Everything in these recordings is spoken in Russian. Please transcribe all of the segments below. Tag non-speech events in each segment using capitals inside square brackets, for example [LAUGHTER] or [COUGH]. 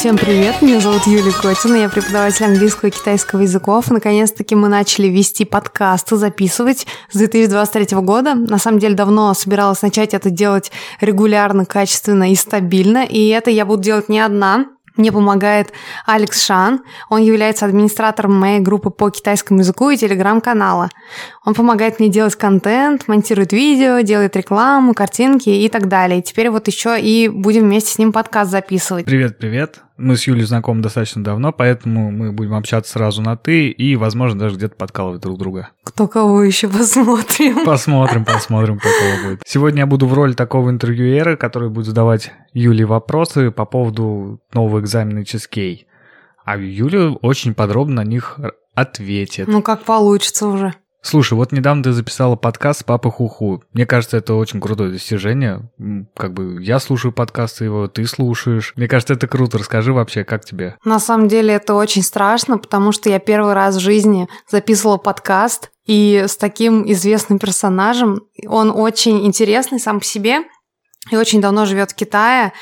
Всем привет, меня зовут Юлия Котина, я преподаватель английского и китайского языков. Наконец-таки мы начали вести подкасты, записывать с 2023 года. На самом деле давно собиралась начать это делать регулярно, качественно и стабильно, и это я буду делать не одна. Мне помогает Алекс Шан. Он является администратором моей группы по китайскому языку и телеграм-канала. Он помогает мне делать контент, монтирует видео, делает рекламу, картинки и так далее. Теперь вот еще и будем вместе с ним подкаст записывать. Привет, привет. Мы с Юлей знакомы достаточно давно, поэтому мы будем общаться сразу на «ты» и, возможно, даже где-то подкалывать друг друга. Кто кого еще посмотрим. Посмотрим, посмотрим, кто кого будет. Сегодня я буду в роли такого интервьюера, который будет задавать Юле вопросы по поводу нового экзамена Ческей. А Юля очень подробно на них ответит. Ну, как получится уже. Слушай, вот недавно ты записала подкаст «Папа Хуху». Мне кажется, это очень крутое достижение. Как бы я слушаю подкасты его, ты слушаешь. Мне кажется, это круто. Расскажи вообще, как тебе? На самом деле это очень страшно, потому что я первый раз в жизни записывала подкаст, и с таким известным персонажем. Он очень интересный сам по себе и очень давно живет в Китае.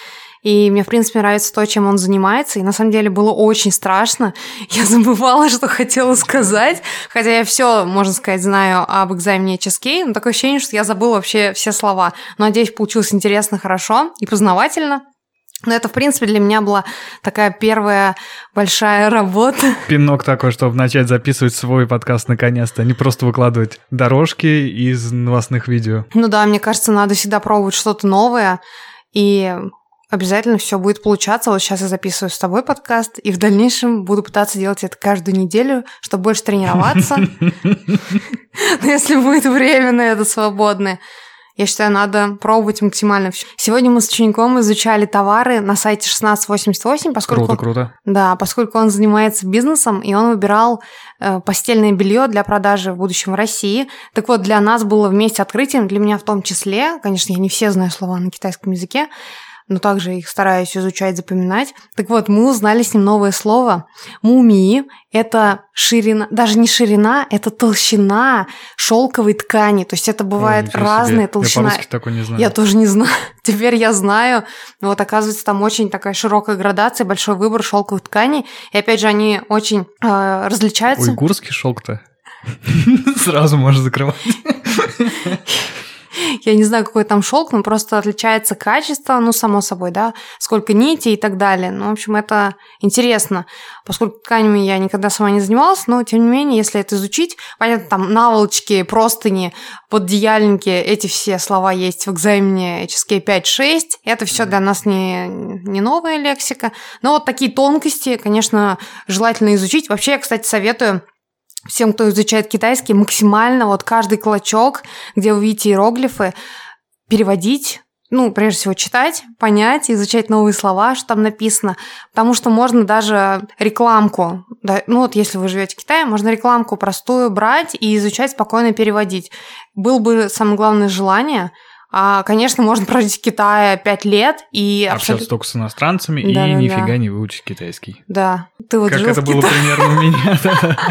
И мне, в принципе, нравится то, чем он занимается. И на самом деле было очень страшно. [LAUGHS] Я забывала, что хотела сказать. Хотя я все, можно сказать, знаю об экзамене HSK. Но такое ощущение, что я забыла вообще все слова. Но, надеюсь, получилось интересно, хорошо и познавательно. Но это, в принципе, для меня была такая первая большая работа. [LAUGHS] Пинок такой, чтобы начать записывать свой подкаст наконец-то, а не просто выкладывать дорожки из новостных видео. Ну да, мне кажется, надо всегда пробовать что-то новое. И Обязательно все будет получаться. Вот сейчас я записываю с тобой подкаст, и в дальнейшем буду пытаться делать это каждую неделю, чтобы больше тренироваться. Но если будет время на это свободное, я считаю, надо пробовать максимально все. Сегодня мы с учеником изучали товары на сайте 1688, поскольку... Круто, круто. Да, поскольку он занимается бизнесом, и он выбирал э, постельное белье для продажи в будущем в России. Так вот, для нас было вместе открытием, для меня в том числе, конечно, я не все знаю слова на китайском языке, но также их стараюсь изучать, запоминать. Так вот, мы узнали с ним новое слово. Муми – это ширина, даже не ширина, это толщина шелковой ткани. То есть это бывает Ой, разная себе. толщина. Я такой не знаю. Я тоже не знаю. [LAUGHS] Теперь я знаю. Вот оказывается, там очень такая широкая градация, большой выбор шелковых тканей. И опять же, они очень э, различаются. Уйгурский шелк-то? [LAUGHS] Сразу можешь закрывать. [LAUGHS] Я не знаю, какой там шелк, но просто отличается качество, ну, само собой, да, сколько нитей и так далее. Ну, в общем, это интересно, поскольку тканями я никогда сама не занималась, но, тем не менее, если это изучить, понятно, там наволочки, простыни, поддеяльники, эти все слова есть в экзамене HSK 5-6, это все для нас не, не новая лексика, но вот такие тонкости, конечно, желательно изучить. Вообще, я, кстати, советую всем, кто изучает китайский, максимально вот каждый клочок, где вы видите иероглифы, переводить, ну, прежде всего, читать, понять, изучать новые слова, что там написано. Потому что можно даже рекламку, да, ну вот если вы живете в Китае, можно рекламку простую брать и изучать, спокойно переводить. Был бы самое главное желание – а, конечно, можно прожить в Китае пять лет и... Общаться абсолютно... только с иностранцами да, и да, нифига да. не выучить китайский. Да. Ты вот как жил это в было Китае. примерно у меня. [LAUGHS]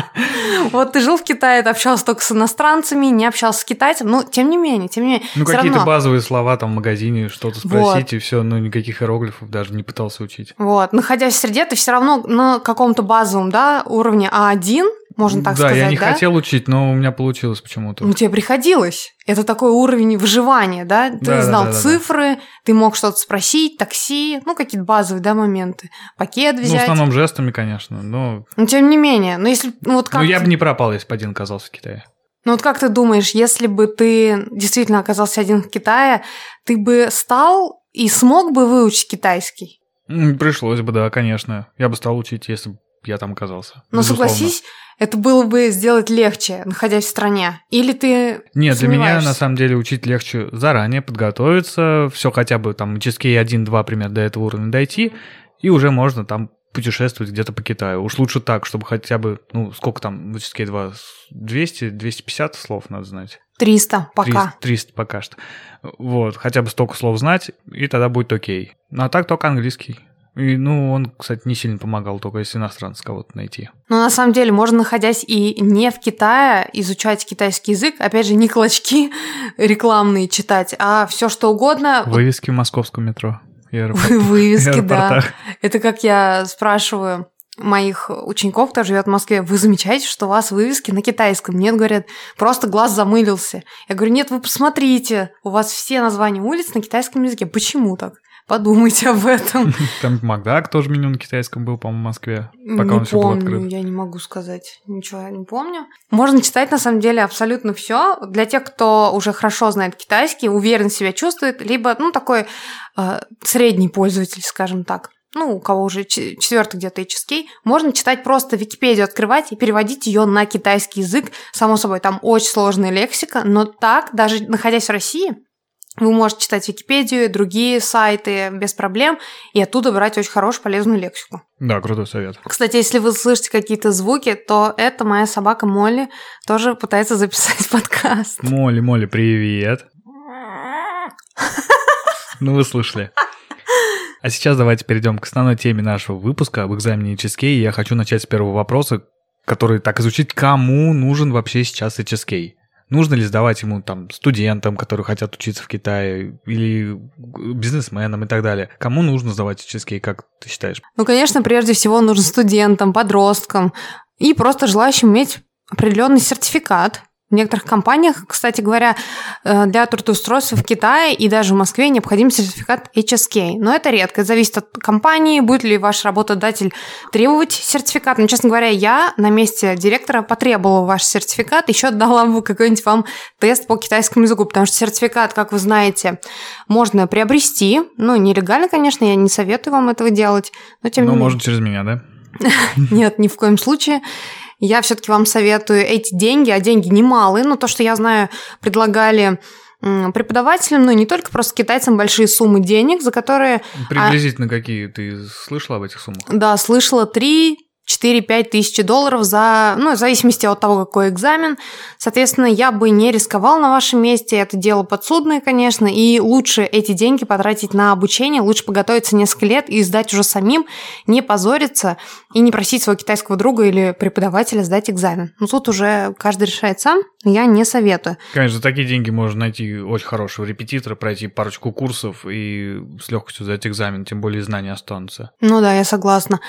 Вот ты жил в Китае, ты общался только с иностранцами, не общался с китайцем, но тем не менее, тем не менее. Ну, какие-то базовые слова там в магазине, что-то спросить, и все, но никаких иероглифов даже не пытался учить. Вот, находясь в среде, ты все равно на каком-то базовом, да, уровне А1, можно так да, сказать, я не да? хотел учить, но у меня получилось почему-то. Ну, тебе приходилось. Это такой уровень выживания, да? Ты да, знал да, да, цифры, да. ты мог что-то спросить, такси, ну, какие-то базовые, да, моменты. Пакет взять. Ну, в основном жестами, конечно, но... Но тем не менее, ну, если... Ну, вот как ну я бы не пропал, если бы один оказался в Китае. Ну вот как ты думаешь, если бы ты действительно оказался один в Китае, ты бы стал и смог бы выучить китайский? Пришлось бы, да, конечно. Я бы стал учить, если бы я там оказался. Но безусловно. согласись, это было бы сделать легче, находясь в стране. Или ты Нет, для меня на самом деле учить легче заранее подготовиться, все хотя бы там чески 1-2 пример до этого уровня дойти, и уже можно там путешествовать где-то по Китаю. Уж лучше так, чтобы хотя бы, ну, сколько там в ческе 2? 200, 250 слов надо знать. 300 пока. 300, 300 пока что. Вот, хотя бы столько слов знать, и тогда будет окей. Ну, а так только английский. И, ну, он, кстати, не сильно помогал, только если иностранца кого-то найти. Но на самом деле можно, находясь и не в Китае, изучать китайский язык. Опять же, не клочки [LAUGHS] рекламные читать, а все что угодно. Вывески в московском метро. [LAUGHS] Вывески, да. Это как я спрашиваю моих учеников, кто живет в Москве, вы замечаете, что у вас вывески на китайском? Нет, говорят, просто глаз замылился. Я говорю, нет, вы посмотрите, у вас все названия улиц на китайском языке. Почему так? Подумайте об этом. [LAUGHS] Там Макдак тоже меню на китайском был, по-моему, в Москве, пока не он все был открыт. Я не могу сказать ничего, не помню. Можно читать, на самом деле, абсолютно все. Для тех, кто уже хорошо знает китайский, уверен себя чувствует, либо, ну, такой э, средний пользователь, скажем так ну, у кого уже четвертый где-то HSK, можно читать просто Википедию, открывать и переводить ее на китайский язык. Само собой, там очень сложная лексика, но так, даже находясь в России, вы можете читать Википедию другие сайты без проблем и оттуда брать очень хорошую полезную лексику. Да, крутой совет. Кстати, если вы слышите какие-то звуки, то это моя собака Молли тоже пытается записать [LAUGHS] подкаст. Молли, Молли, привет. Ну, вы слышали. А сейчас давайте перейдем к основной теме нашего выпуска об экзамене HSK. Я хочу начать с первого вопроса, который так изучить, кому нужен вообще сейчас HSK? Нужно ли сдавать ему там студентам, которые хотят учиться в Китае, или бизнесменам и так далее? Кому нужно сдавать HSK, как ты считаешь? Ну, конечно, прежде всего нужен студентам, подросткам и просто желающим иметь определенный сертификат, в некоторых компаниях, кстати говоря, э, для трудоустройства в Китае и даже в Москве необходим сертификат HSK. Но это редко. Это зависит от компании, будет ли ваш работодатель требовать сертификат. Но, честно говоря, я на месте директора потребовала ваш сертификат, еще дала бы какой-нибудь вам тест по китайскому языку, потому что сертификат, как вы знаете, можно приобрести. Ну, нелегально, конечно, я не советую вам этого делать. Но тем ну, не менее. может, через меня, да? [LAUGHS] Нет, ни в коем случае. Я все-таки вам советую эти деньги, а деньги немалые, но то, что я знаю, предлагали преподавателям, ну не только просто китайцам большие суммы денег, за которые... Приблизительно а... какие ты слышала об этих суммах? Да, слышала 3 4-5 тысяч долларов за, ну, в зависимости от того, какой экзамен. Соответственно, я бы не рисковал на вашем месте, это дело подсудное, конечно, и лучше эти деньги потратить на обучение, лучше подготовиться несколько лет и сдать уже самим, не позориться и не просить своего китайского друга или преподавателя сдать экзамен. Ну, тут уже каждый решает сам, я не советую. Конечно, за такие деньги можно найти очень хорошего репетитора, пройти парочку курсов и с легкостью сдать экзамен, тем более знания останутся. Ну да, я согласна.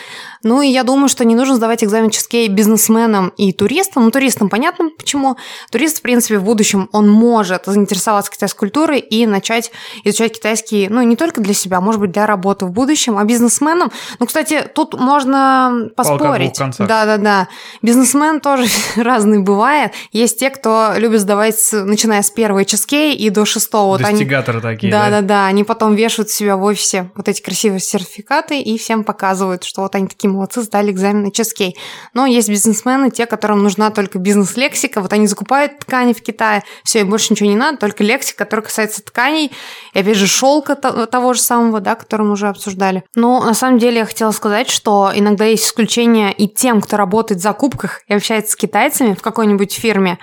Ну и я думаю, что не нужно сдавать экзамен ческей бизнесменам и туристам. Ну, туристам понятно почему. Турист, в принципе, в будущем он может заинтересоваться китайской культурой и начать изучать китайский, ну, не только для себя, может быть, для работы в будущем, а бизнесменам, ну, кстати, тут можно поспорить. Да-да-да. Бизнесмен тоже [LAUGHS] разный бывает. Есть те, кто любит сдавать, начиная с первой ческей и до шестого. Достигаторы вот они, такие, да? Да-да-да. Они потом вешают себя в офисе вот эти красивые сертификаты и всем показывают, что вот они такие молодцы, сдали экзамен HSK. Но есть бизнесмены, те, которым нужна только бизнес-лексика. Вот они закупают ткани в Китае, все, им больше ничего не надо, только лексика, которая касается тканей, и опять же шелка того же самого, да, который мы уже обсуждали. Но на самом деле я хотела сказать, что иногда есть исключения и тем, кто работает в закупках и общается с китайцами в какой-нибудь фирме,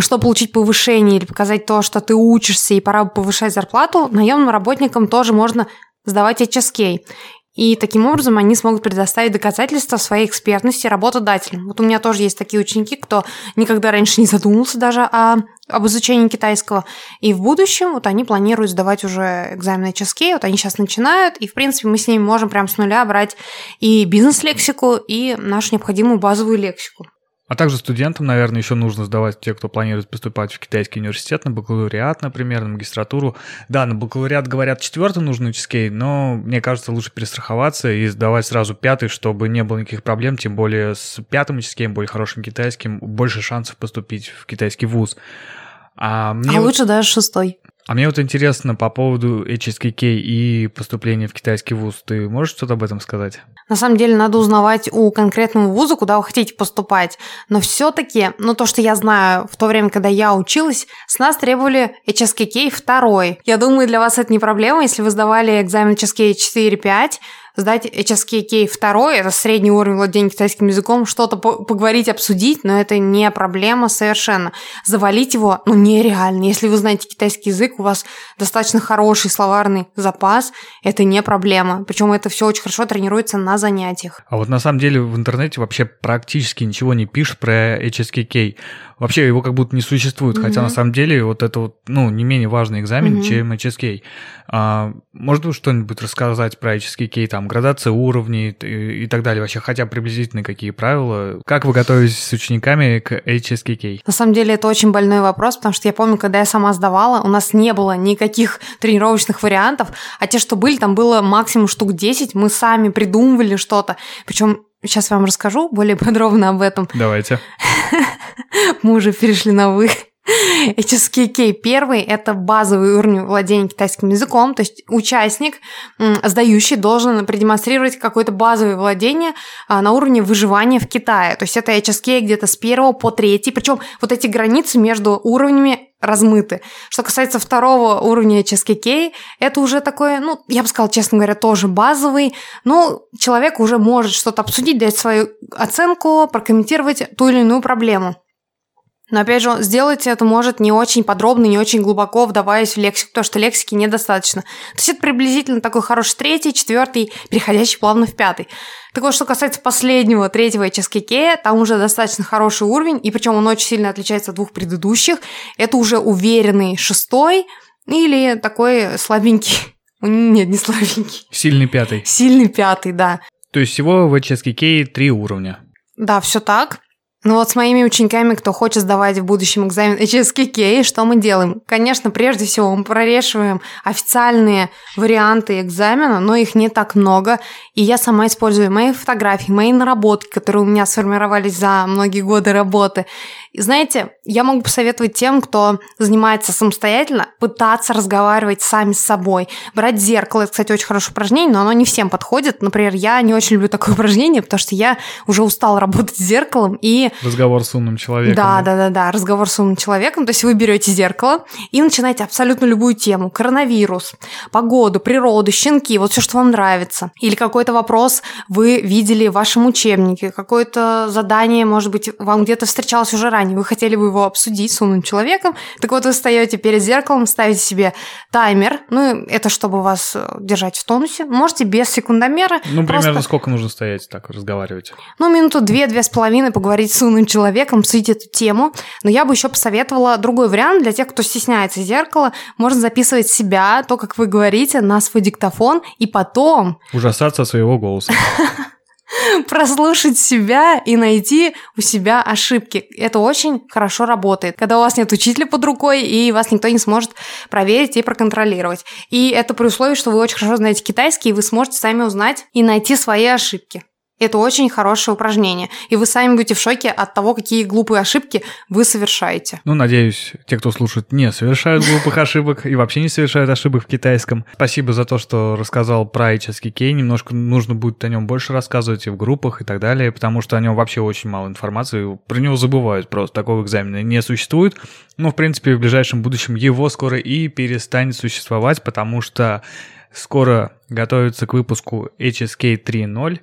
чтобы получить повышение или показать то, что ты учишься и пора повышать зарплату, наемным работникам тоже можно сдавать HSK. И таким образом они смогут предоставить доказательства своей экспертности работодателям. Вот у меня тоже есть такие ученики, кто никогда раньше не задумывался даже о, об изучении китайского. И в будущем вот они планируют сдавать уже экзамены HSK, вот они сейчас начинают, и в принципе мы с ними можем прямо с нуля брать и бизнес-лексику, и нашу необходимую базовую лексику. А также студентам, наверное, еще нужно сдавать те, кто планирует поступать в китайский университет, на бакалавриат, например, на магистратуру. Да, на бакалавриат, говорят, четвертый нужно HSK, но мне кажется, лучше перестраховаться и сдавать сразу пятый, чтобы не было никаких проблем, тем более с пятым HSK, более хорошим китайским, больше шансов поступить в китайский вуз. А, мне а лучше даже шестой. А мне вот интересно по поводу HSKK и поступления в китайский вуз. Ты можешь что-то об этом сказать? На самом деле надо узнавать у конкретного вуза, куда вы хотите поступать. Но все-таки, ну то, что я знаю, в то время, когда я училась, с нас требовали HSKK второй. Я думаю, для вас это не проблема, если вы сдавали экзамен HSK 4-5, сдать HSKK 2, это средний уровень владения китайским языком, что-то по поговорить, обсудить, но это не проблема совершенно. Завалить его, ну, нереально. Если вы знаете китайский язык, у вас достаточно хороший словарный запас, это не проблема. Причем это все очень хорошо тренируется на занятиях. А вот на самом деле в интернете вообще практически ничего не пишут про HSKK. Вообще его как будто не существует, mm-hmm. хотя на самом деле вот это вот, ну, не менее важный экзамен, mm-hmm. чем HSK. А, может быть, что-нибудь рассказать про HSK, там, градация уровней и, и так далее, вообще, хотя приблизительно какие правила? Как вы готовитесь с учениками к HSK? На самом деле это очень больной вопрос, потому что я помню, когда я сама сдавала, у нас не было никаких тренировочных вариантов, а те, что были, там было максимум штук 10, мы сами придумывали что-то, причем Сейчас вам расскажу более [LAUGHS] подробно об этом. Давайте. [LAUGHS] Мы уже перешли на «вы». [LAUGHS] HSKK первый – это базовый уровень владения китайским языком, то есть участник, сдающий, должен продемонстрировать какое-то базовое владение а, на уровне выживания в Китае. То есть это HSK где-то с первого по третий, причем вот эти границы между уровнями размыты. Что касается второго уровня HSKK, это уже такое, ну, я бы сказала, честно говоря, тоже базовый, но человек уже может что-то обсудить, дать свою оценку, прокомментировать ту или иную проблему. Но опять же, сделать это может не очень подробно, не очень глубоко вдаваясь в лексику, потому что лексики недостаточно. То есть это приблизительно такой хороший третий, четвертый, переходящий плавно в пятый. Так вот, что касается последнего, третьего HSKK, там уже достаточно хороший уровень, и причем он очень сильно отличается от двух предыдущих. Это уже уверенный шестой или такой слабенький. [LAUGHS] Нет, не слабенький. Сильный пятый. Сильный пятый, да. То есть всего в HSKK три уровня. Да, все так. Ну вот с моими учениками, кто хочет сдавать в будущем экзамен HSKK, что мы делаем? Конечно, прежде всего мы прорешиваем официальные варианты экзамена, но их не так много. И я сама использую мои фотографии, мои наработки, которые у меня сформировались за многие годы работы. И знаете, я могу посоветовать тем, кто занимается самостоятельно, пытаться разговаривать сами с собой. Брать зеркало, это, кстати, очень хорошее упражнение, но оно не всем подходит. Например, я не очень люблю такое упражнение, потому что я уже устала работать с зеркалом и... Разговор с умным человеком. Да, да, да, да, разговор с умным человеком. То есть вы берете зеркало и начинаете абсолютно любую тему. Коронавирус, погоду, природу, щенки, вот все, что вам нравится. Или какой-то вопрос вы видели в вашем учебнике, какое-то задание, может быть, вам где-то встречалось уже ранее вы хотели бы его обсудить с умным человеком, так вот вы встаете перед зеркалом, ставите себе таймер, ну, это чтобы вас э, держать в тонусе, можете без секундомера. Ну, просто... примерно сколько нужно стоять так, разговаривать? Ну, минуту две-две с половиной поговорить с умным человеком, обсудить эту тему, но я бы еще посоветовала другой вариант для тех, кто стесняется зеркала, можно записывать себя, то, как вы говорите, на свой диктофон, и потом... Ужасаться своего голоса. [LAUGHS] прослушать себя и найти у себя ошибки. Это очень хорошо работает, когда у вас нет учителя под рукой, и вас никто не сможет проверить и проконтролировать. И это при условии, что вы очень хорошо знаете китайский, и вы сможете сами узнать и найти свои ошибки. Это очень хорошее упражнение, и вы сами будете в шоке от того, какие глупые ошибки вы совершаете. Ну, надеюсь, те, кто слушает, не совершают глупых ошибок и вообще не совершают ошибок в китайском. Спасибо за то, что рассказал про HSKK. Немножко нужно будет о нем больше рассказывать и в группах и так далее, потому что о нем вообще очень мало информации. Про него забывают просто. Такого экзамена не существует. Но, в принципе, в ближайшем будущем его скоро и перестанет существовать, потому что скоро готовится к выпуску HSK 3.0,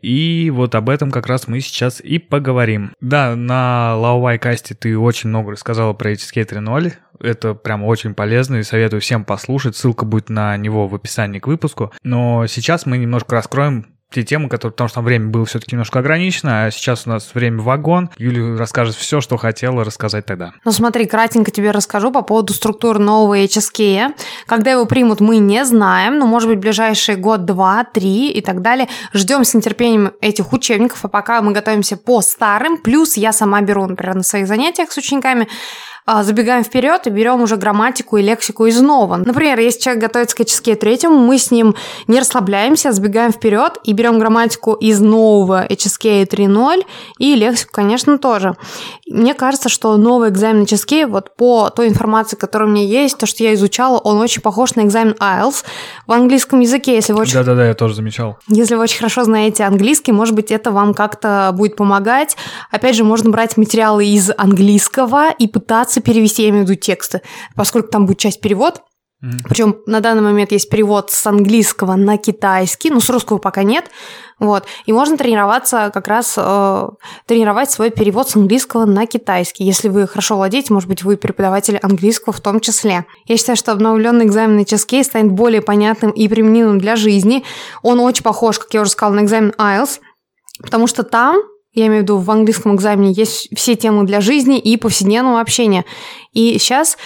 и вот об этом как раз мы сейчас и поговорим. Да, на Лаовай касте ты очень много рассказала про HSK 3.0. Это прям очень полезно и советую всем послушать. Ссылка будет на него в описании к выпуску. Но сейчас мы немножко раскроем те темы, которые, потому что там время было все-таки немножко ограничено, а сейчас у нас время вагон. Юля расскажет все, что хотела рассказать тогда. Ну смотри, кратенько тебе расскажу по поводу структуры нового HSK. Когда его примут, мы не знаем, но может быть ближайший год, два, три и так далее. Ждем с нетерпением этих учебников, а пока мы готовимся по старым, плюс я сама беру, например, на своих занятиях с учениками забегаем вперед и берем уже грамматику и лексику из нового. Например, если человек готовится к HSK третьему, мы с ним не расслабляемся, забегаем вперед и берем грамматику из нового HSK 3.0 и лексику, конечно, тоже. Мне кажется, что новый экзамен HSK, вот по той информации, которая у меня есть, то, что я изучала, он очень похож на экзамен IELTS в английском языке, если вы очень... Да-да-да, я тоже замечал. Если вы очень хорошо знаете английский, может быть, это вам как-то будет помогать. Опять же, можно брать материалы из английского и пытаться перевести, я имею в виду тексты, поскольку там будет часть перевод, Mm-hmm. Причем на данный момент есть перевод с английского на китайский, ну, с русского пока нет. Вот. И можно тренироваться как раз, э, тренировать свой перевод с английского на китайский. Если вы хорошо владеете, может быть, вы преподаватель английского в том числе. Я считаю, что обновленный экзамен на HSK станет более понятным и применимым для жизни. Он очень похож, как я уже сказала, на экзамен IELTS, потому что там я имею в виду в английском экзамене есть все темы для жизни и повседневного общения. И сейчас,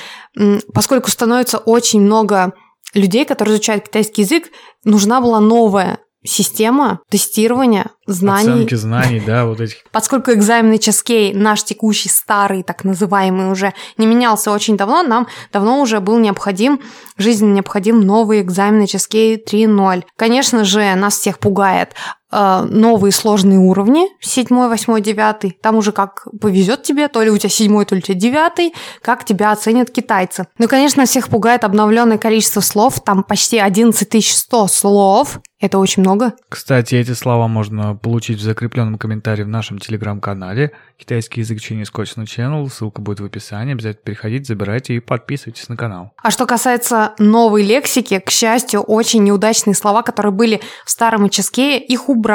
поскольку становится очень много людей, которые изучают китайский язык, нужна была новая система тестирования знаний. Оценки знаний, да, вот этих. Поскольку экзамен HSK, наш текущий старый, так называемый, уже не менялся очень давно, нам давно уже был необходим, жизненно необходим новый экзамен HSK 3.0. Конечно же, нас всех пугает новые сложные уровни, 7, 8, 9. Там уже как повезет тебе, то ли у тебя 7, то ли у тебя 9, как тебя оценят китайцы. Ну, конечно, всех пугает обновленное количество слов, там почти 11 100 слов, это очень много. Кстати, эти слова можно получить в закрепленном комментарии в нашем телеграм-канале «Китайский язык через Косину Channel». Ссылка будет в описании. Обязательно переходите, забирайте и подписывайтесь на канал. А что касается новой лексики, к счастью, очень неудачные слова, которые были в старом ическее, их убрали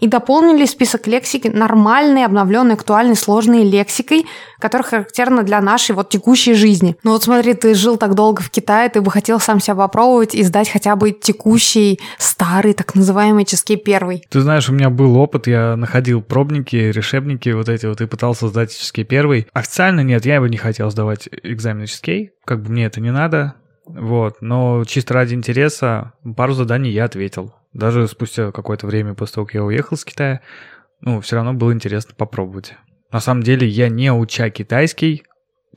и дополнили список лексики нормальной, обновленной, актуальной, сложной лексикой, которая характерна для нашей вот текущей жизни. Ну вот смотри, ты жил так долго в Китае, ты бы хотел сам себя попробовать и сдать хотя бы текущий старый, так называемый ческей первый. Ты знаешь, у меня был опыт, я находил пробники, решебники вот эти вот и пытался сдать ческей первый. Официально нет, я бы не хотел сдавать экзамен ческей, как бы мне это не надо, вот, но чисто ради интереса пару заданий я ответил. Даже спустя какое-то время после того, как я уехал с Китая, ну, все равно было интересно попробовать. На самом деле я не уча китайский,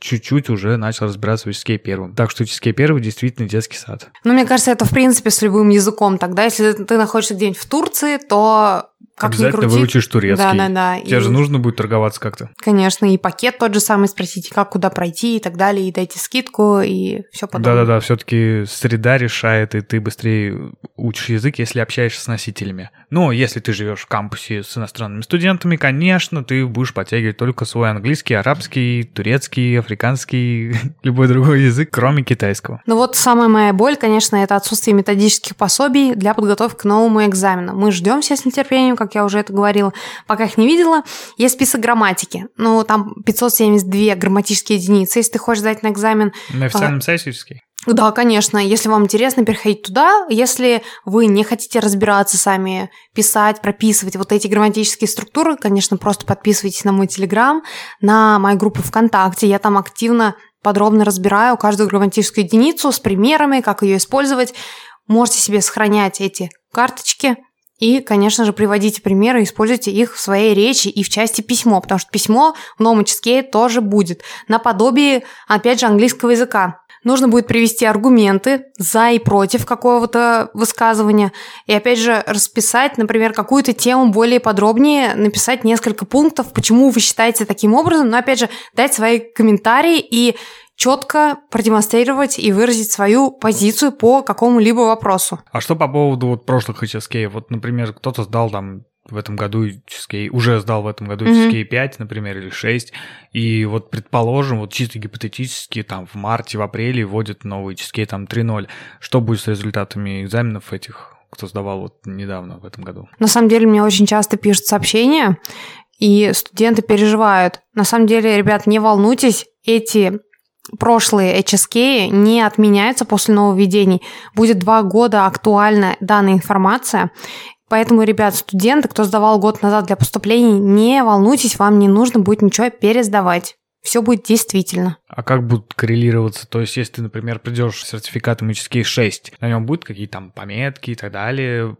чуть-чуть уже начал разбираться в языке первым. Так что языке первый действительно детский сад. Ну, мне кажется, это в принципе с любым языком. Тогда, если ты находишься где-нибудь в Турции, то как Обязательно ни крути. выучишь турецкий. Да, да, да. Тебе и... же нужно будет торговаться как-то. Конечно, и пакет тот же самый спросить, как куда пройти и так далее, и дайте скидку, и все подобное. Да-да-да, все-таки среда решает, и ты быстрее учишь язык, если общаешься с носителями. Но если ты живешь в кампусе с иностранными студентами, конечно, ты будешь подтягивать только свой английский, арабский, турецкий, африканский, [LAUGHS] любой другой язык, кроме китайского. Ну вот самая моя боль, конечно, это отсутствие методических пособий для подготовки к новому экзамену. Мы ждем все с нетерпением, как я уже это говорила, пока их не видела. Есть список грамматики. Ну, там 572 грамматические единицы, если ты хочешь сдать на экзамен. На официальном а, сайте да, конечно. Если вам интересно, переходите туда. Если вы не хотите разбираться сами, писать, прописывать вот эти грамматические структуры, конечно, просто подписывайтесь на мой телеграм, на мою группу ВКонтакте. Я там активно, подробно разбираю каждую грамматическую единицу с примерами, как ее использовать. Можете себе сохранять эти карточки, и, конечно же, приводите примеры, используйте их в своей речи и в части письмо, потому что письмо в новом тоже будет наподобие, опять же, английского языка. Нужно будет привести аргументы за и против какого-то высказывания. И опять же расписать, например, какую-то тему более подробнее, написать несколько пунктов, почему вы считаете таким образом, но опять же дать свои комментарии и четко продемонстрировать и выразить свою позицию по какому-либо вопросу. А что по поводу вот прошлых HSK? Вот, например, кто-то сдал там в этом году HSK, уже сдал в этом году HSK mm-hmm. 5, например, или 6, и вот, предположим, вот чисто гипотетически, там, в марте, в апреле вводят новый HSK, там, 3.0. Что будет с результатами экзаменов этих, кто сдавал вот недавно в этом году? На самом деле, мне очень часто пишут сообщения, и студенты переживают. На самом деле, ребят, не волнуйтесь, эти прошлые HSK не отменяются после нововведений. Будет два года актуальна данная информация. Поэтому, ребят, студенты, кто сдавал год назад для поступления, не волнуйтесь, вам не нужно будет ничего пересдавать все будет действительно. А как будут коррелироваться? То есть, если ты, например, придешь с сертификатом HSK 6, на нем будут какие-то там пометки и так далее.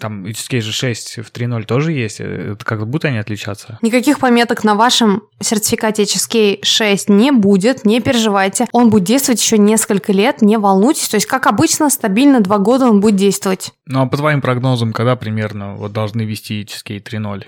Там HSK же 6 в 3.0 тоже есть. Это как будут они отличаться? Никаких пометок на вашем сертификате HSK 6 не будет, не переживайте. Он будет действовать еще несколько лет, не волнуйтесь. То есть, как обычно, стабильно два года он будет действовать. Ну, а по твоим прогнозам, когда примерно вот должны вести HSK 3.0?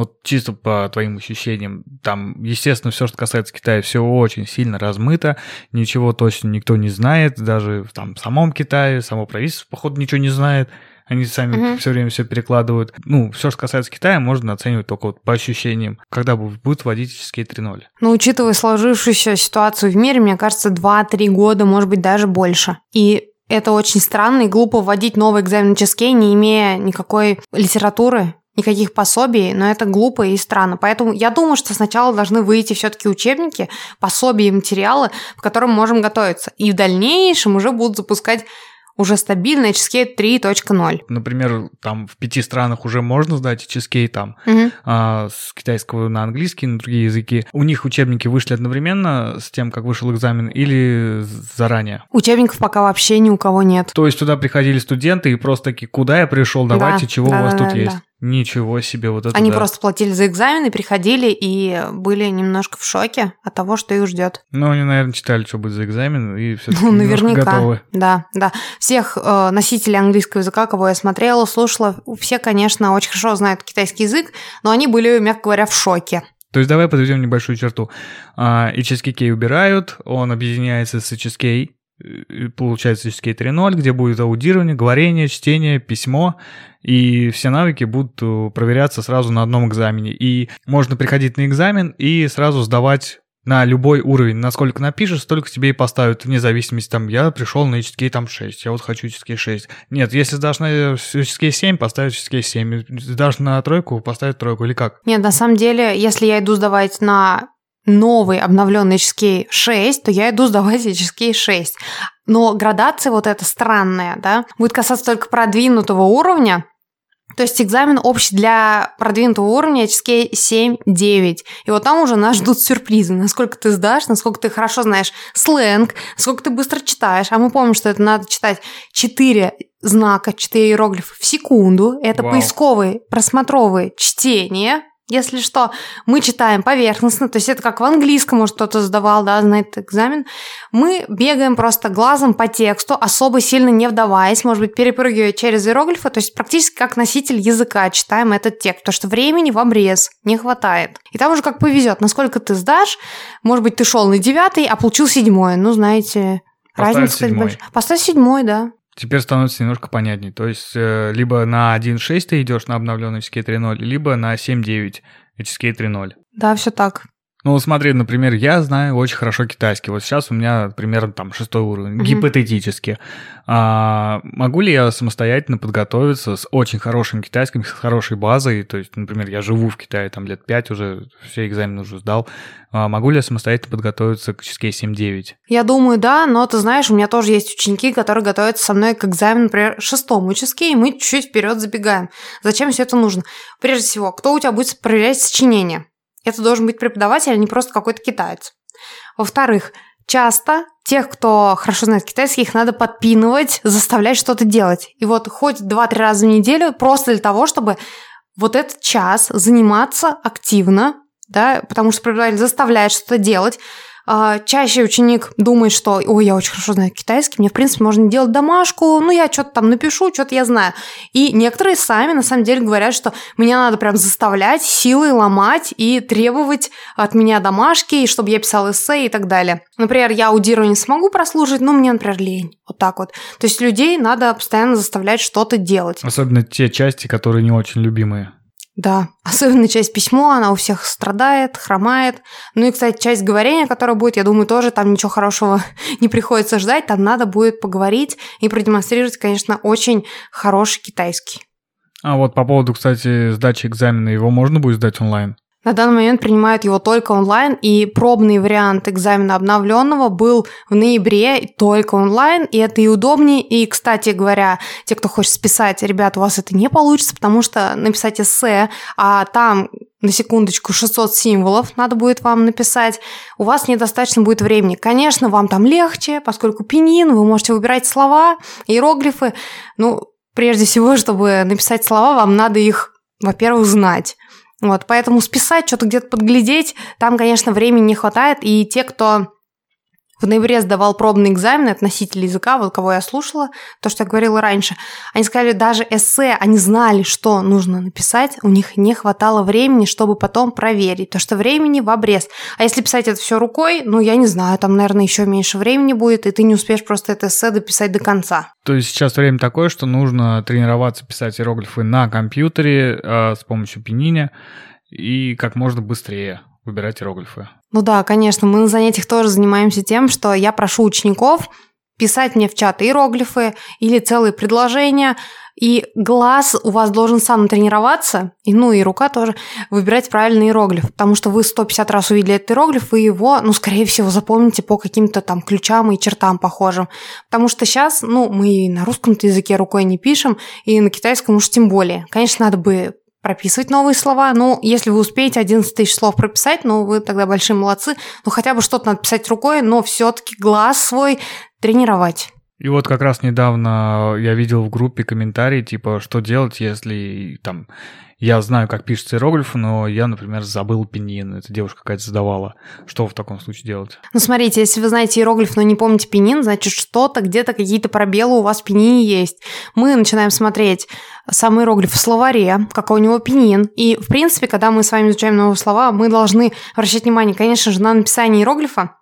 Вот чисто по твоим ощущениям, там, естественно, все, что касается Китая, все очень сильно размыто, ничего точно никто не знает, даже там в самом Китае, само правительство, походу, ничего не знает. Они сами Мгм. все время все перекладывают. Ну, все, что касается Китая, можно оценивать только вот по ощущениям, когда бу- будет вводить HSK 3.0. Но учитывая сложившуюся ситуацию в мире, мне кажется, 2-3 года, может быть, даже больше. И это очень странно и глупо вводить новый экзамен HSK, не имея никакой литературы, никаких пособий, но это глупо и странно. Поэтому я думаю, что сначала должны выйти все-таки учебники, пособия и материалы, по которым можем готовиться. И в дальнейшем уже будут запускать уже стабильно HSK 3.0. Например, там в пяти странах уже можно сдать HSK там Мгм. а, с китайского на английский, на другие языки. У них учебники вышли одновременно с тем, как вышел экзамен, или заранее? Учебников пока вообще ни у кого нет. То есть туда приходили студенты и просто такие, куда я пришел, давайте, Да, чего у да, вас да, тут да, есть? да. Ничего себе, вот это Они да. просто платили за экзамены, приходили и были немножко в шоке от того, что их ждет. Ну, они, наверное, читали, что будет за экзамен, и все Ну, наверняка. готовы. Да, да. Всех э, носителей английского языка, кого я смотрела, слушала, все, конечно, очень хорошо знают китайский язык, но они были, мягко говоря, в шоке. То есть давай подведем небольшую черту. А, HSK убирают, он объединяется с э, получается HSK 3.0, где будет аудирование, говорение, чтение, письмо, и все навыки будут э, проверяться сразу на одном экзамене. И можно приходить на экзамен и сразу сдавать на любой уровень. Насколько напишешь, столько тебе и поставят, вне зависимости, там, я пришел на HSK там 6, я вот хочу HSK 6. Нет, если сдашь на HSK 7, поставят HSK 7. Сдашь на тройку, поставят тройку, или как? Нет, на самом деле, если я иду сдавать на новый обновленный HSK 6, то я иду сдавать HSK 6. Но градация вот эта странная, да, будет касаться только продвинутого уровня, то есть экзамен общий для продвинутого уровня HSK 7-9. И вот там уже нас ждут сюрпризы. Насколько ты сдашь, насколько ты хорошо знаешь сленг, насколько ты быстро читаешь. А мы помним, что это надо читать 4 знака, 4 иероглифа в секунду. Это Вау. поисковые, просмотровые чтения. Если что, мы читаем поверхностно, то есть это как в английском, может, кто-то сдавал, да, знает экзамен. Мы бегаем просто глазом по тексту, особо сильно не вдаваясь, может быть, перепрыгивая через иероглифы, то есть практически как носитель языка читаем этот текст, потому что времени в обрез не хватает. И там уже как повезет, насколько ты сдашь, может быть, ты шел на девятый, а получил седьмой, ну, знаете, Поставить разница, кстати, большая. Поставь седьмой, да. Теперь становится немножко понятней. То есть, э, либо на 1.6 ты идешь на обновленный HSK 3.0, либо на 7.9 HSK 3.0. Да, все так. Ну, смотри, например, я знаю очень хорошо китайский. Вот сейчас у меня примерно там шестой уровень, Мгм. гипотетически. А, могу ли я самостоятельно подготовиться с очень хорошим китайским, с хорошей базой? То есть, например, я живу в Китае там лет пять уже, все экзамены уже сдал. А, могу ли я самостоятельно подготовиться к HSK 7.9? Я думаю, да, но ты знаешь, у меня тоже есть ученики, которые готовятся со мной к экзамену, например, шестому HSK, и мы чуть-чуть вперед забегаем. Зачем все это нужно? Прежде всего, кто у тебя будет проверять сочинение? Это должен быть преподаватель, а не просто какой-то китаец. Во-вторых, часто тех, кто хорошо знает китайский, их надо подпинывать, заставлять что-то делать. И вот хоть 2-3 раза в неделю просто для того, чтобы вот этот час заниматься активно, да, потому что преподаватель заставляет что-то делать. А, Чаще ученик думает, что ой, я очень хорошо знаю китайский, мне, в принципе, можно делать домашку, ну, я что-то там напишу, что-то я знаю. И некоторые сами, на самом деле, говорят, что меня надо прям заставлять, силой ломать и требовать от меня домашки, и чтобы я писала эссе и так далее. Например, я аудирование смогу прослушать, но мне, например, лень. Вот так вот. То есть людей надо постоянно заставлять что-то делать. Особенно те части, которые не очень любимые. Да, [LAUGHS] особенно часть письмо, она у всех страдает, хромает. Ну и, кстати, часть говорения, которая будет, я думаю, тоже там ничего хорошего [LAUGHS] не приходится ждать. Там надо будет поговорить и продемонстрировать, конечно, очень хороший китайский. А вот по поводу, кстати, сдачи экзамена, его можно будет сдать онлайн? На данный момент принимают его только онлайн, и пробный вариант экзамена обновленного был в ноябре только онлайн, и это и удобнее. И, кстати говоря, те, кто хочет списать, ребят, у вас это не получится, потому что написать эссе, а там на секундочку 600 символов надо будет вам написать, у вас недостаточно будет времени. Конечно, вам там легче, поскольку пенин, вы можете выбирать слова, иероглифы. Ну, прежде всего, чтобы написать слова, вам надо их, во-первых, знать. Вот, поэтому списать, что-то где-то подглядеть, там, конечно, времени не хватает, и те, кто в ноябре сдавал пробный экзамен от носителя языка, вот кого я слушала, то, что я говорила раньше. Они сказали, даже эссе, они знали, что нужно написать, у них не хватало времени, чтобы потом проверить, то что времени в обрез. А если писать это все рукой, ну, я не знаю, там, наверное, еще меньше времени будет, и ты не успеешь просто это эссе дописать до конца. То есть сейчас время такое, что нужно тренироваться писать иероглифы на компьютере э, с помощью пениня и как можно быстрее выбирать иероглифы. Ну да, конечно, мы на занятиях тоже занимаемся тем, что я прошу учеников писать мне в чат иероглифы или целые предложения, и глаз у вас должен сам тренироваться, и, ну и рука тоже, выбирать правильный иероглиф, потому что вы 150 раз увидели этот иероглиф, вы его, ну, скорее всего, запомните по каким-то там ключам и чертам похожим. Потому что сейчас, ну, мы и на русском языке рукой не пишем, и на китайском уж тем более. Конечно, надо бы прописывать новые слова. Ну, если вы успеете 11 тысяч слов прописать, ну, вы тогда большие молодцы. Ну, хотя бы что-то надо писать рукой, но все-таки глаз свой тренировать. И вот как раз недавно я видел в группе комментарии, типа, что делать, если там я знаю, как пишется иероглифы, но я, например, забыл пенин. Это девушка какая-то задавала. Что в таком случае делать? Ну, смотрите, если вы знаете иероглиф, но не помните пенин, значит, что-то, где-то какие-то пробелы у вас в пенине есть. Мы начинаем смотреть сам иероглиф в словаре, какой у него пенин. И, в принципе, когда мы с вами изучаем новые слова, мы должны обращать внимание, конечно же, на написание иероглифа,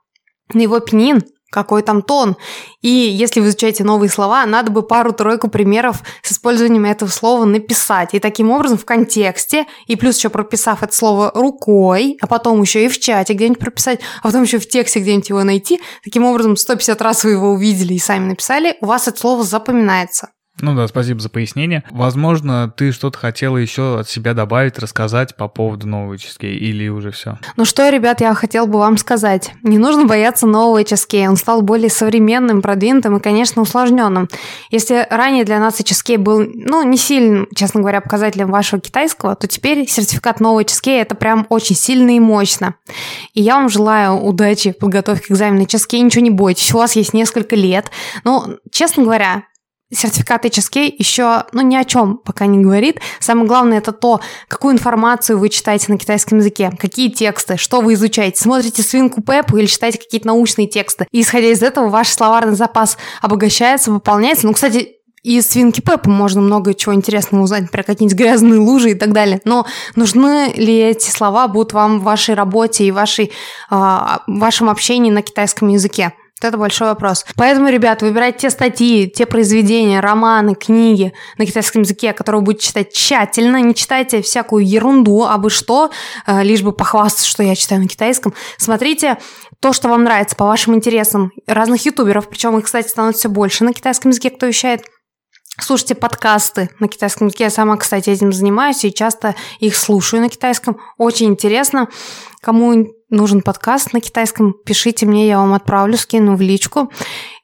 на его пенин, какой там тон. И если вы изучаете новые слова, надо бы пару-тройку примеров с использованием этого слова написать. И таким образом в контексте, и плюс еще прописав это слово рукой, а потом еще и в чате где-нибудь прописать, а потом еще в тексте где-нибудь его найти, таким образом 150 раз вы его увидели и сами написали, у вас это слово запоминается. Ну да, спасибо за пояснение. Возможно, ты что-то хотела еще от себя добавить, рассказать по поводу нового HSK или уже все? Ну что, ребят, я хотел бы вам сказать. Не нужно бояться нового HSK. Он стал более современным, продвинутым и, конечно, усложненным. Если ранее для нас HSK был, ну, не сильным, честно говоря, показателем вашего китайского, то теперь сертификат нового HSK это прям очень сильно и мощно. И я вам желаю удачи в подготовке к экзамену HSK. Ничего не бойтесь, у вас есть несколько лет. Ну, честно говоря, сертификат HSK еще, ну, ни о чем пока не говорит. Самое главное это то, какую информацию вы читаете на китайском языке, какие тексты, что вы изучаете. Смотрите свинку Пеппу или читаете какие-то научные тексты. И исходя из этого ваш словарный запас обогащается, выполняется. Ну, кстати, из свинки Пеппа можно много чего интересного узнать про какие-нибудь грязные лужи и так далее. Но нужны ли эти слова будут вам в вашей работе и вашей, э, вашем общении на китайском языке? Это большой вопрос. Поэтому, ребят, выбирайте те статьи, те произведения, романы, книги на китайском языке, которые вы будете читать тщательно. Не читайте всякую ерунду, а бы что, э, лишь бы похвастаться, что я читаю на китайском. Смотрите то, что вам нравится по вашим интересам разных ютуберов, причем их, кстати, становится все больше на китайском языке, кто вещает. Слушайте подкасты на китайском языке. Я сама, кстати, этим занимаюсь и часто их слушаю на китайском. Очень интересно. Кому нужен подкаст на китайском, пишите мне, я вам отправлю, скину в личку.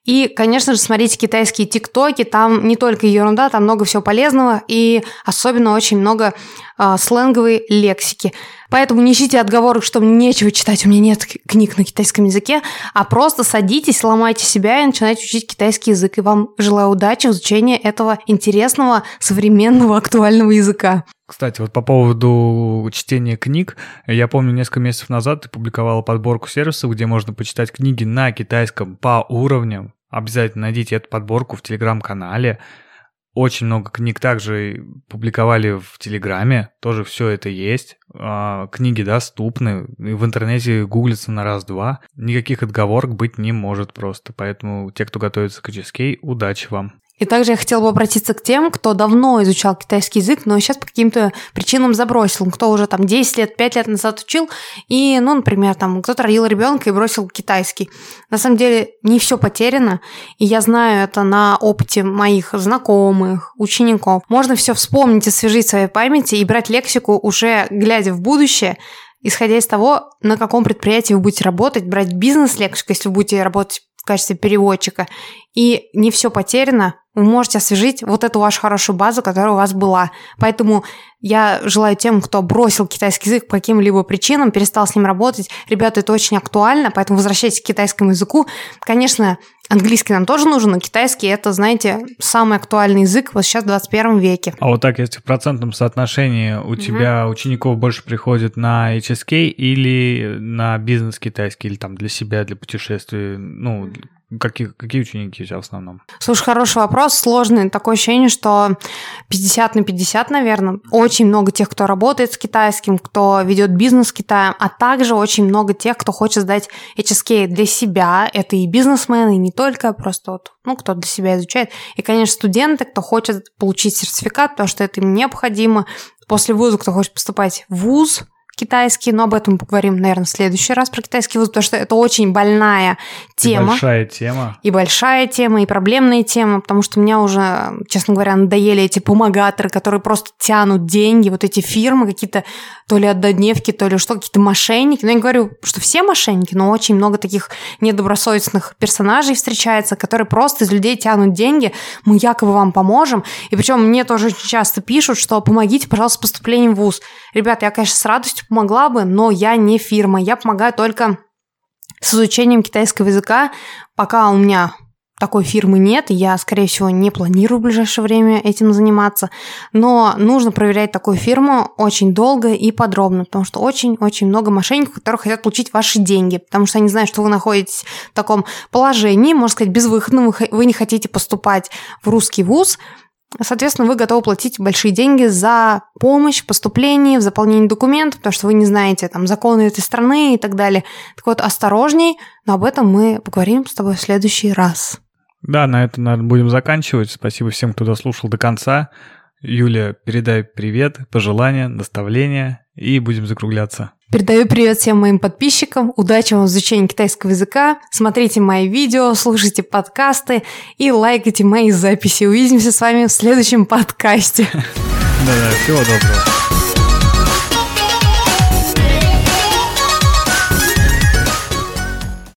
И, конечно же, смотрите китайские тиктоки, там не только ерунда, там много всего полезного и особенно очень много э, сленговой лексики. Поэтому не ищите отговорок, что мне нечего читать, у меня нет книг на китайском языке, а просто садитесь, ломайте себя и начинайте учить китайский язык. И вам желаю удачи в изучении этого интересного, современного, актуального языка. Кстати, вот по поводу чтения книг, я помню, несколько месяцев назад ты публиковала подборку сервисов, где можно почитать книги на китайском по уровням. Обязательно найдите эту подборку в телеграм-канале. Очень много книг также публиковали в Телеграме, тоже все это есть. А, книги доступны, в интернете гуглится на раз-два. Никаких отговорок быть не может просто. Поэтому те, кто готовится к HSK, удачи вам. И также я хотела бы обратиться к тем, кто давно изучал китайский язык, но сейчас по каким-то причинам забросил, кто уже там 10 лет, 5 лет назад учил, и, ну, например, там кто-то родил ребенка и бросил китайский. На самом деле не все потеряно, и я знаю это на опыте моих знакомых, учеников. Можно все вспомнить, освежить в своей памяти и брать лексику уже глядя в будущее, исходя из того, на каком предприятии вы будете работать, брать бизнес-лексику, если вы будете работать в качестве переводчика. И не все потеряно, вы можете освежить вот эту вашу хорошую базу, которая у вас была. Поэтому я желаю тем, кто бросил китайский язык по каким-либо причинам, перестал с ним работать. Ребята, это очень актуально, поэтому возвращайтесь к китайскому языку. Конечно, Английский нам тоже нужен, но китайский это, знаете, самый актуальный язык вот сейчас в 21 веке. А вот так, если в процентном соотношении у угу. тебя учеников больше приходит на HSK или на бизнес китайский, или там для себя, для путешествий, ну, Какие, какие ученики у тебя в основном? Слушай, хороший вопрос, сложный. Такое ощущение, что 50 на 50, наверное. Очень много тех, кто работает с китайским, кто ведет бизнес с Китаем, а также очень много тех, кто хочет сдать HSK для себя. Это и бизнесмены, и не только, просто вот, ну, кто для себя изучает. И, конечно, студенты, кто хочет получить сертификат, потому что это им необходимо. После вуза, кто хочет поступать в вуз, китайский, но об этом поговорим, наверное, в следующий раз про китайский вуз, потому что это очень больная тема. И большая тема. И большая тема, и проблемная тема, потому что меня уже, честно говоря, надоели эти помогаторы, которые просто тянут деньги, вот эти фирмы какие-то, то ли однодневки, то ли что, какие-то мошенники. Но я не говорю, что все мошенники, но очень много таких недобросовестных персонажей встречается, которые просто из людей тянут деньги, мы якобы вам поможем. И причем мне тоже очень часто пишут, что помогите, пожалуйста, с поступлением в ВУЗ. Ребят, я, конечно, с радостью помогла бы, но я не фирма. Я помогаю только с изучением китайского языка, пока у меня такой фирмы нет, я, скорее всего, не планирую в ближайшее время этим заниматься, но нужно проверять такую фирму очень долго и подробно, потому что очень-очень много мошенников, которые хотят получить ваши деньги, потому что они знают, что вы находитесь в таком положении, можно сказать, безвыходном, вы не хотите поступать в русский вуз, Соответственно, вы готовы платить большие деньги за помощь в поступлении, в заполнении документов, потому что вы не знаете там законы этой страны и так далее. Так вот, осторожней, но об этом мы поговорим с тобой в следующий раз. Да, на этом, наверное, будем заканчивать. Спасибо всем, кто дослушал до конца. Юля, передай привет, пожелания, наставления, и будем закругляться. Передаю привет всем моим подписчикам. Удачи вам в изучении китайского языка. Смотрите мои видео, слушайте подкасты и лайкайте мои записи. Увидимся с вами в следующем подкасте. [LAUGHS] Да-да, всего доброго.